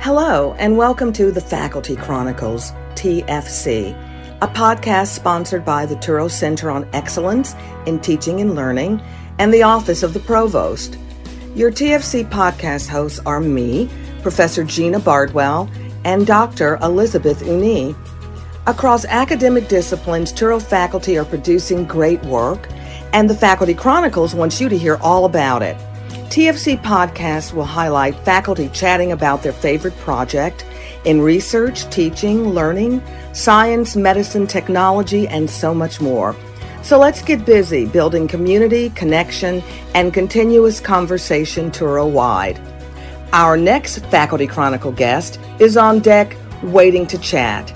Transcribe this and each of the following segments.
Hello, and welcome to the Faculty Chronicles, TFC, a podcast sponsored by the Touro Center on Excellence in Teaching and Learning and the Office of the Provost. Your TFC podcast hosts are me, Professor Gina Bardwell, and Dr. Elizabeth Unni. Across academic disciplines, Touro faculty are producing great work, and the Faculty Chronicles wants you to hear all about it. TFC podcasts will highlight faculty chatting about their favorite project in research, teaching, learning, science, medicine, technology, and so much more. So let's get busy building community, connection, and continuous conversation Touro wide. Our next Faculty Chronicle guest is on deck waiting to chat.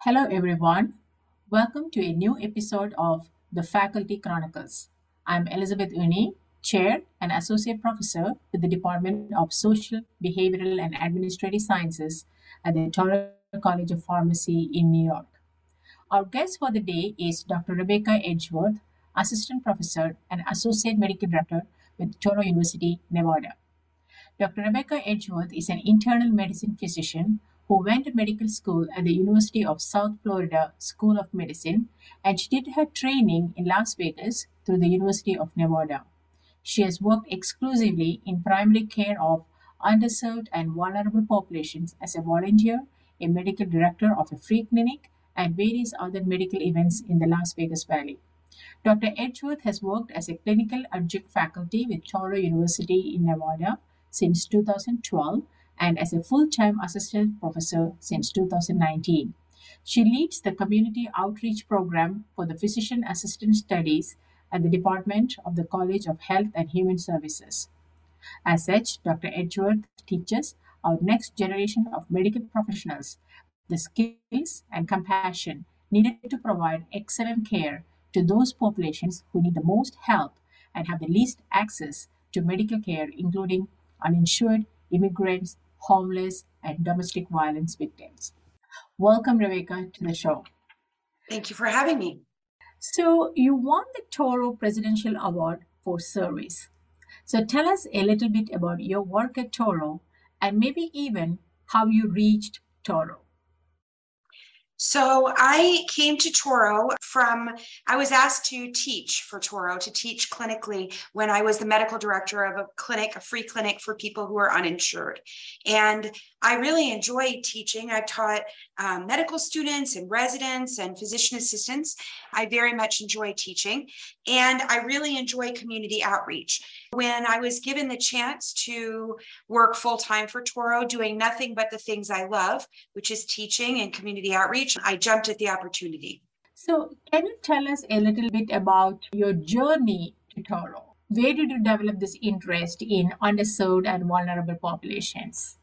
Hello, everyone. Welcome to a new episode of the Faculty Chronicles. I'm Elizabeth Unni, Chair and Associate Professor with the Department of Social, Behavioral, and Administrative Sciences at the Touro College of Pharmacy in New York. Our guest for the day is Dr. Rebecca Edgeworth, Assistant Professor and Associate Medical Director with Touro University, Nevada. Dr. Rebecca Edgeworth is an internal medicine physician who went to medical school at the University of South Florida School of Medicine, and she did her training in Las Vegas through the University of Nevada. She has worked exclusively in primary care of underserved and vulnerable populations as a volunteer, a medical director of a free clinic, and various other medical events in the Las Vegas Valley. Dr. Edgeworth has worked as a clinical adjunct faculty with Touro University in Nevada since 2012 and as a full time assistant professor since 2019. She leads the community outreach program for the physician assistant studies at the Department of the College of Health and Human Services. As such, Dr. Edgeworth teaches our next generation of medical professionals the skills and compassion needed to provide excellent care to those populations who need the most help and have the least access to medical care, including uninsured, immigrants, homeless, and domestic violence victims. Welcome, Rebecca, to the show. Thank you for having me. So, you won the Touro Presidential Award for Service. So, tell us a little bit about your work at Touro and maybe even how you reached Touro. So I came to Touro from, I was asked to teach for Touro, to teach clinically when I was the medical director of a clinic, a free clinic for people who are uninsured. And I really enjoy teaching. I've taught um, medical students and residents and physician assistants. I very much enjoy teaching and I really enjoy community outreach. When I was given the chance to work full time for Touro, doing nothing but the things I love, which is teaching and community outreach, I jumped at the opportunity. So, can you tell us a little bit about your journey to Touro? Where did you develop this interest in underserved and vulnerable populations?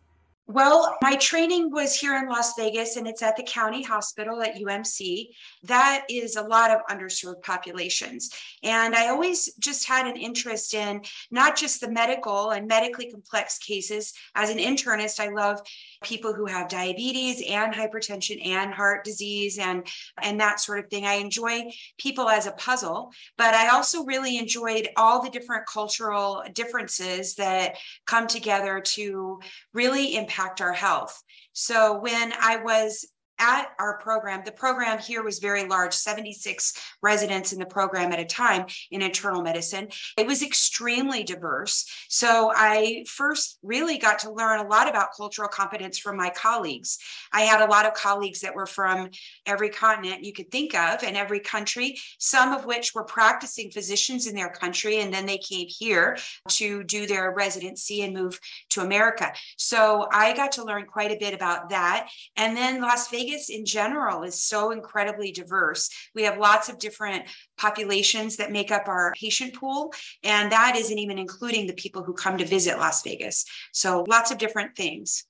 Well, my training was here in Las Vegas and it's at the county hospital at UMC. That is a lot of underserved populations. And I always just had an interest in not just the medical and medically complex cases. As an internist, I love people who have diabetes and hypertension and heart disease and and that sort of thing. I enjoy people as a puzzle, but I also really enjoyed all the different cultural differences that come together to really impact our health. So when I was at our program, the program here was very large 76 residents in the program at a time in internal medicine. It was extremely diverse. So I first really got to learn a lot about cultural competence from my colleagues. I had a lot of colleagues that were from every continent you could think of and every country, some of which were practicing physicians in their country. And then they came here to do their residency and move to America. So I got to learn quite a bit about that. And then Las Vegas Vegas in general is so incredibly diverse. We have lots of different populations that make up our patient pool, and that isn't even including the people who come to visit Las Vegas. So lots of different things.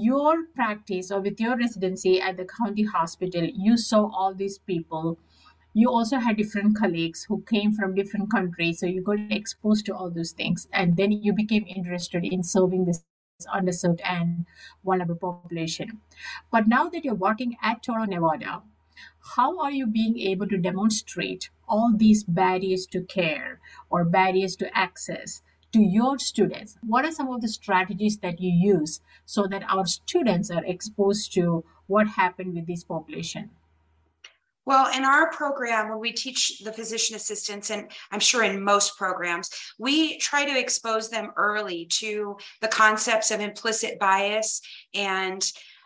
Your practice or with your residency at the county hospital, you saw all these people you also had different colleagues who came from different countries so you got exposed to all those things and then you became interested in serving this underserved and vulnerable population. But now that you're working at Touro, Nevada, how are you being able to demonstrate all these barriers to care or barriers to access to your students? What are some of the strategies that you use so that our students are exposed to what happened with this population? Well, in our program, when we teach the physician assistants, and I'm sure in most programs, we try to expose them early to the concepts of implicit bias and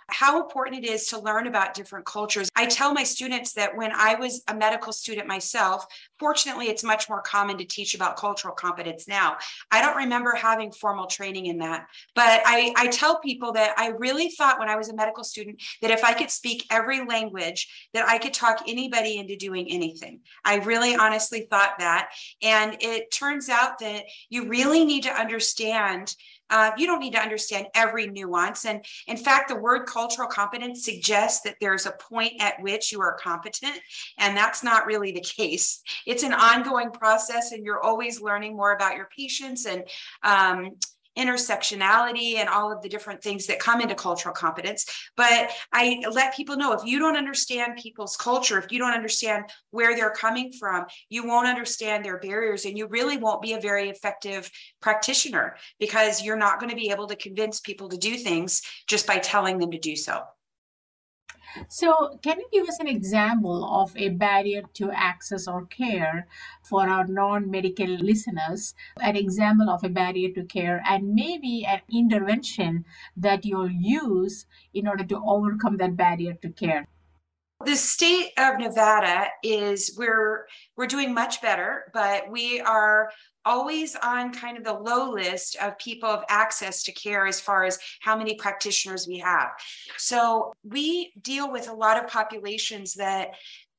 how important it is to learn about different cultures. I tell my students that when I was a medical student myself, fortunately, it's much more common to teach about cultural competence now. I don't remember having formal training in that, but I, I tell people that I really thought when I was a medical student that if I could speak every language, that I could talk anybody into doing anything. I really honestly thought that. And it turns out that you really need to understand uh, you don't need to understand every nuance. And in fact, the word cultural competence suggests that there's a point at which you are competent, and that's not really the case. It's an ongoing process, and you're always learning more about your patients and um, intersectionality and all of the different things that come into cultural competence. But I let people know if you don't understand people's culture, if you don't understand where they're coming from, you won't understand their barriers and you really won't be a very effective practitioner because you're not going to be able to convince people to do things just by telling them to do so. So, can you give us an example of a barrier to access or care for our non medical listeners? An example of a barrier to care and maybe an intervention that you'll use in order to overcome that barrier to care? The state of nevada is we're we're doing much better but we are always on kind of the low list of people of access to care as far as how many practitioners we have. So we deal with a lot of populations that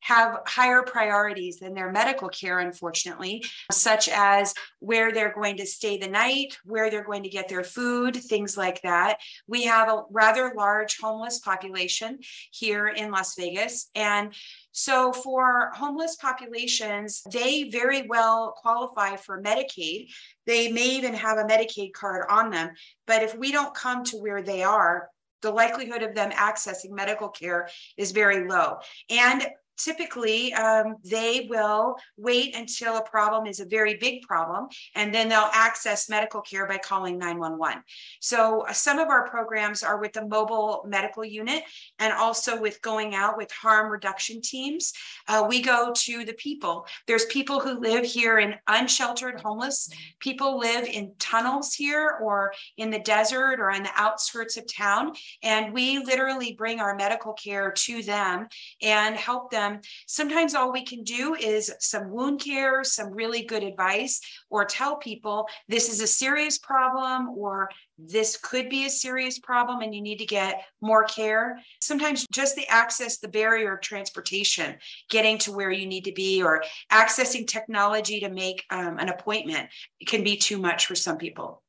have higher priorities than their medical care, unfortunately, such as where they're going to stay the night, where they're going to get their food, things like that. We have a rather large homeless population here in Las Vegas. And so for homeless populations, they very well qualify for Medicaid. They may even have a Medicaid card on them. But if we don't come to where they are, the likelihood of them accessing medical care is very low. And typically um, they will wait until a problem is a very big problem and then they'll access medical care by calling 911 so uh, some of our programs are with the mobile medical unit and also with going out with harm reduction teams. Uh, we go to the people. There's people who live here in unsheltered homeless. People live in tunnels here or in the desert or in the outskirts of town and we literally bring our medical care to them and help them them. Sometimes all we can do is some wound care, some really good advice, or tell people this is a serious problem or this could be a serious problem and you need to get more care. Sometimes just the access, the barrier of transportation, getting to where you need to be, or accessing technology to make um, an appointment can be too much for some people.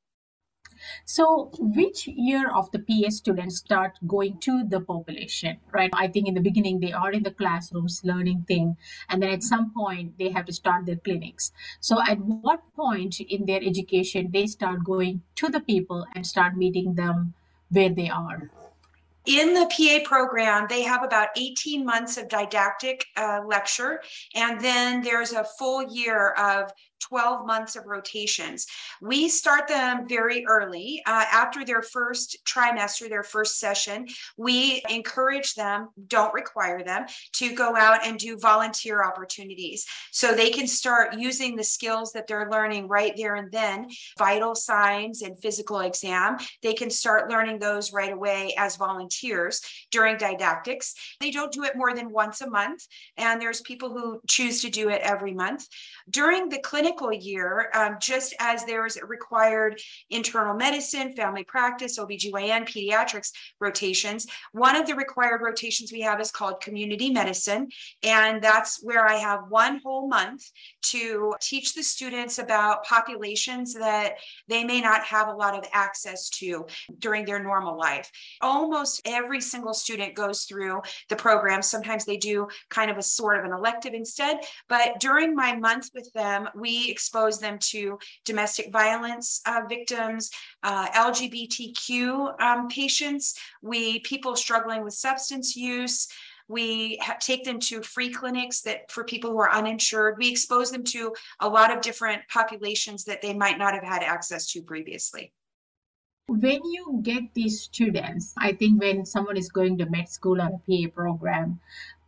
So, which year of the PA students start going to the population, right? I think in the beginning they are in the classrooms learning thing, and then at some point they have to start their clinics. So, at what point in their education they start going to the people and start meeting them where they are? in the PA program, they have about 18 months of didactic uh, lecture, and then there's a full year of 12 months of rotations. We start them very early. Uh, after their first trimester, their first session, we encourage them, don't require them, to go out and do volunteer opportunities so they can start using the skills that they're learning right there and then vital signs and physical exam. They can start learning those right away as volunteers during didactics. They don't do it more than once a month, and there's people who choose to do it every month. During the clinic clinical year, um, just as there's required internal medicine, family practice, OBGYN, pediatrics rotations, one of the required rotations we have is called community medicine. And that's where I have one whole month to teach the students about populations that they may not have a lot of access to during their normal life. Almost every single student goes through the program. Sometimes they do kind of a sort of an elective instead. But during my month with them, we expose them to domestic violence uh, victims, uh, LGBTQ um, patients, we people struggling with substance use, We take them to free clinics that for people who are uninsured. We expose them to a lot of different populations that they might not have had access to previously. When you get these students, I think when someone is going to med school or a PA program,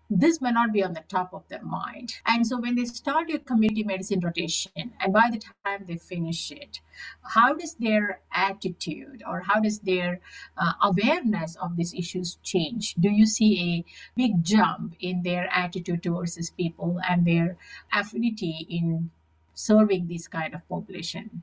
this may not be on the top of their mind. And so when they start your community medicine rotation, and by the time they finish it, how does their attitude or how does their uh, awareness of these issues change? Do you see a big jump in their attitude towards these people and their affinity in serving this kind of population?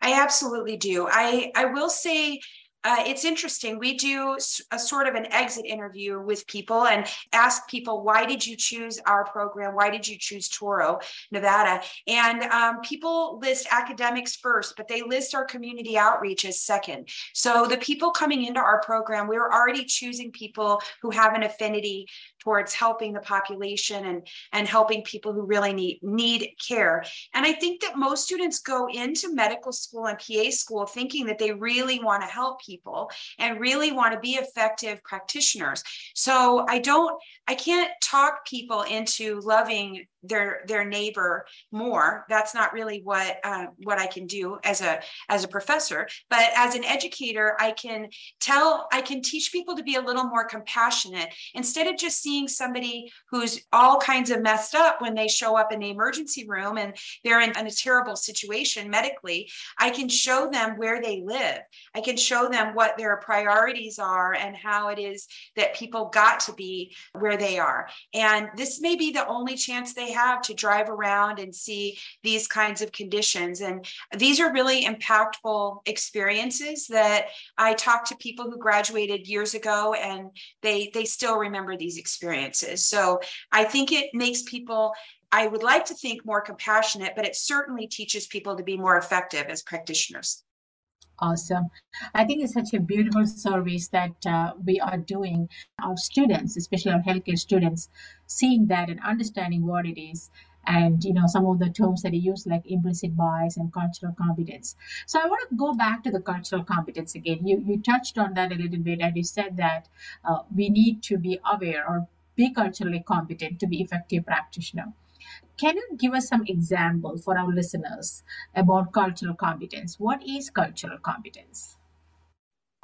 I absolutely do. I, I will say uh, it's interesting. We do a sort of an exit interview with people and ask people, why did you choose our program? Why did you choose Touro, Nevada? And um, people list academics first, but they list our community outreach as second. So the people coming into our program, we're already choosing people who have an affinity towards helping the population and, and helping people who really need, need care. And I think that most students go into medical school and PA school thinking that they really want to help people and really want to be effective practitioners. So I don't, I can't talk people into loving their their neighbor more. That's not really what uh, what i can do as a as a professor. But as an educator i can tell i can teach people to be a little more compassionate. Instead of just seeing somebody who's all kinds of messed up when they show up in the emergency room and they're in, in a terrible situation medically i can show them where they live. I can show them what their priorities are and how it is that people got to be where they are. And this may be the only chance they have to drive around and see these kinds of conditions. And these are really impactful experiences that I talk to people who graduated years ago and they, they still remember these experiences. So I think it makes people I would like to think more compassionate, but it certainly teaches people to be more effective as practitioners. Awesome. I think it's such a beautiful service that uh, we are doing our students, especially our healthcare students, seeing that and understanding what it is. And you know some of the terms that he used, like implicit bias and cultural competence. So I want to go back to the cultural competence again. You you touched on that a little bit, and you said that uh, we need to be aware or be culturally competent to be effective practitioner. Can you give us some example for our listeners about cultural competence? What is cultural competence?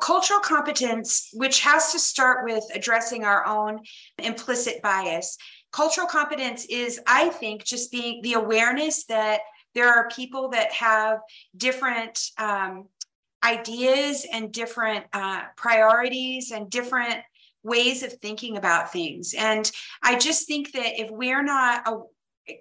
Cultural competence, which has to start with addressing our own implicit bias. Cultural competence is, I think, just being the awareness that there are people that have different um, ideas and different uh, priorities and different ways of thinking about things. And I just think that if we're not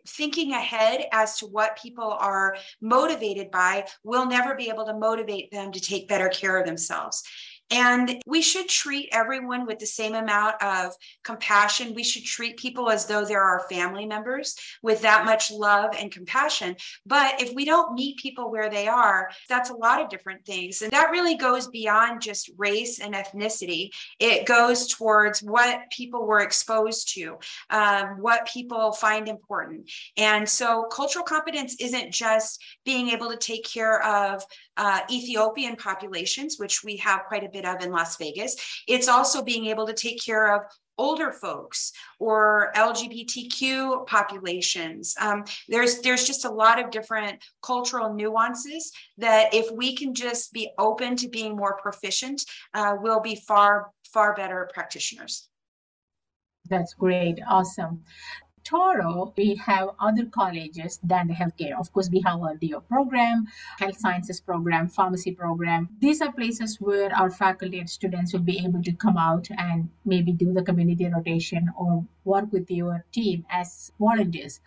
thinking ahead as to what people are motivated by will never be able to motivate them to take better care of themselves. And we should treat everyone with the same amount of compassion. We should treat people as though they're our family members with that much love and compassion. But if we don't meet people where they are, that's a lot of different things. And that really goes beyond just race and ethnicity. It goes towards what people were exposed to, um, what people find important. And so cultural competence isn't just being able to take care of uh, Ethiopian populations, which we have quite a bit of in Las Vegas. It's also being able to take care of older folks or LGBTQ populations. Um, there's there's just a lot of different cultural nuances that if we can just be open to being more proficient, uh, we'll be far far better practitioners. That's great. Awesome. Touro, we have other colleges than the healthcare. Of course, we have a DO program, health sciences program, pharmacy program. These are places where our faculty and students will be able to come out and maybe do the community rotation or work with your team as volunteers.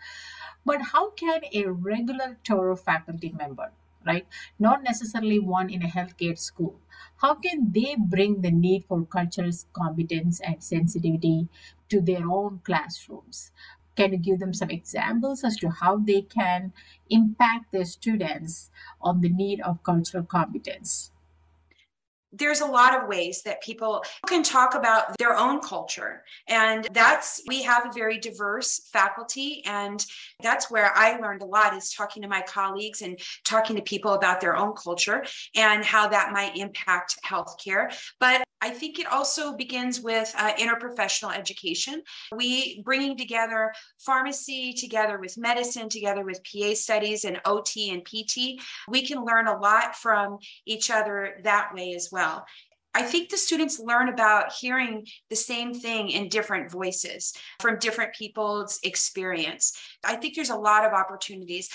But how can a regular Touro faculty member, right, not necessarily one in a healthcare school, how can they bring the need for cultural competence and sensitivity to their own classrooms? Can you give them some examples as to how they can impact their students on the need of cultural competence? there's a lot of ways that people can talk about their own culture and that's we have a very diverse faculty and that's where i learned a lot is talking to my colleagues and talking to people about their own culture and how that might impact healthcare but I think it also begins with uh, interprofessional education. We bringing together pharmacy together with medicine, together with PA studies and OT and PT. We can learn a lot from each other that way as well. I think the students learn about hearing the same thing in different voices from different people's experience. I think there's a lot of opportunities.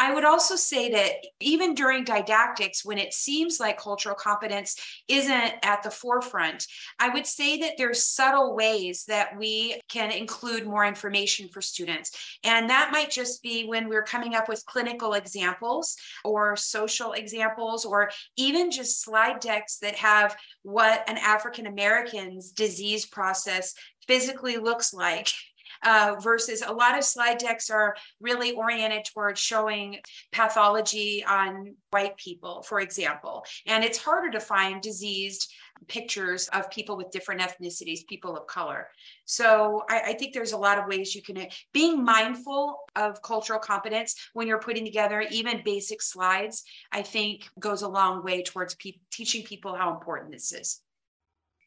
I would also say that even during didactics, when it seems like cultural competence isn't at the forefront, I would say that there's subtle ways that we can include more information for students. And that might just be when we're coming up with clinical examples or social examples, or even just slide decks that have what an African American's disease process physically looks like uh, versus a lot of slide decks are really oriented towards showing pathology on white people, for example. And it's harder to find diseased pictures of people with different ethnicities, people of color. So I, I, think there's a lot of ways you can, being mindful of cultural competence when you're putting together even basic slides, I think goes a long way towards pe- teaching people how important this is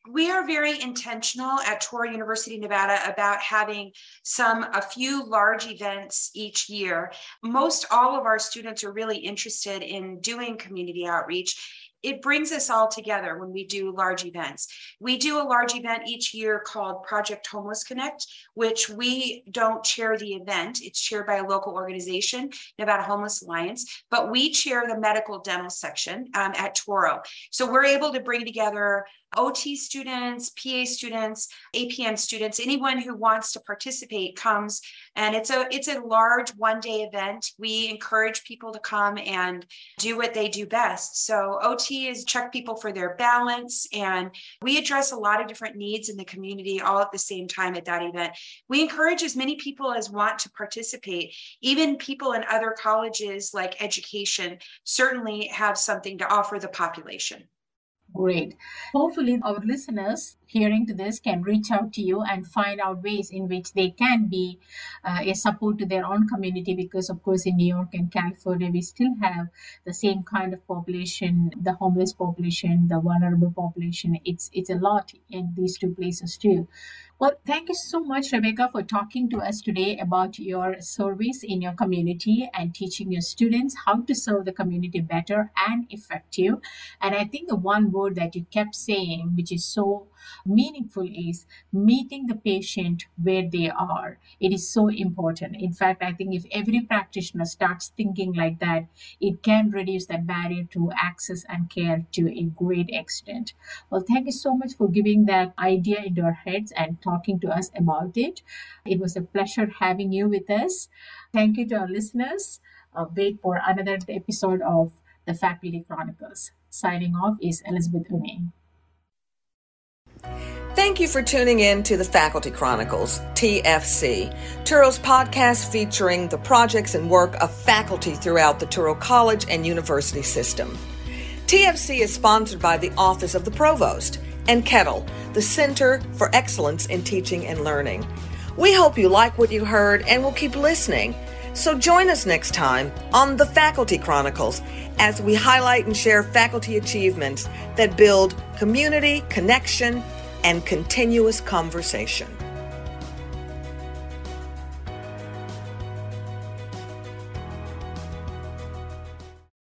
we are very intentional at Touro University, Nevada about having some, a few large events each year. Most all of our students are really interested in doing community outreach it brings us all together when we do large events. We do a large event each year called Project Homeless Connect, which we don't chair the event. It's chaired by a local organization, Nevada Homeless Alliance, but we chair the medical dental section um, at Touro. So we're able to bring together OT students, PA students, APN students, anyone who wants to participate comes and it's a it's a large one day event. We encourage people to come and do what they do best. So OT is check people for their balance and we address a lot of different needs in the community all at the same time at that event. We encourage as many people as want to participate. Even people in other colleges like education certainly have something to offer the population. Great. Hopefully, our listeners hearing to this can reach out to you and find out ways in which they can be uh, a support to their own community because, of course, in New York and California, we still have the same kind of population the homeless population, the vulnerable population. It's, it's a lot in these two places, too. Well, thank you so much, Rebecca, for talking to us today about your service in your community and teaching your students how to serve the community better and effective. And I think the one word that you kept saying, which is so meaningful is meeting the patient where they are. It is so important. In fact, I think if every practitioner starts thinking like that, it can reduce that barrier to access and care to a great extent. Well, thank you so much for giving that idea into our heads and talking to us about it. It was a pleasure having you with us. Thank you to our listeners. Uh, wait for another episode of the Faculty Chronicles. Signing off is Elizabeth Unni. Thank you for tuning in to the Faculty Chronicles, TFC, Touro's podcast featuring the projects and work of faculty throughout the Touro College and University system. TFC is sponsored by the Office of the Provost and Kettle, the Center for Excellence in Teaching and Learning. We hope you like what you heard and will keep listening. So join us next time on the Faculty Chronicles as we highlight and share faculty achievements that build community, connection, and continuous conversation.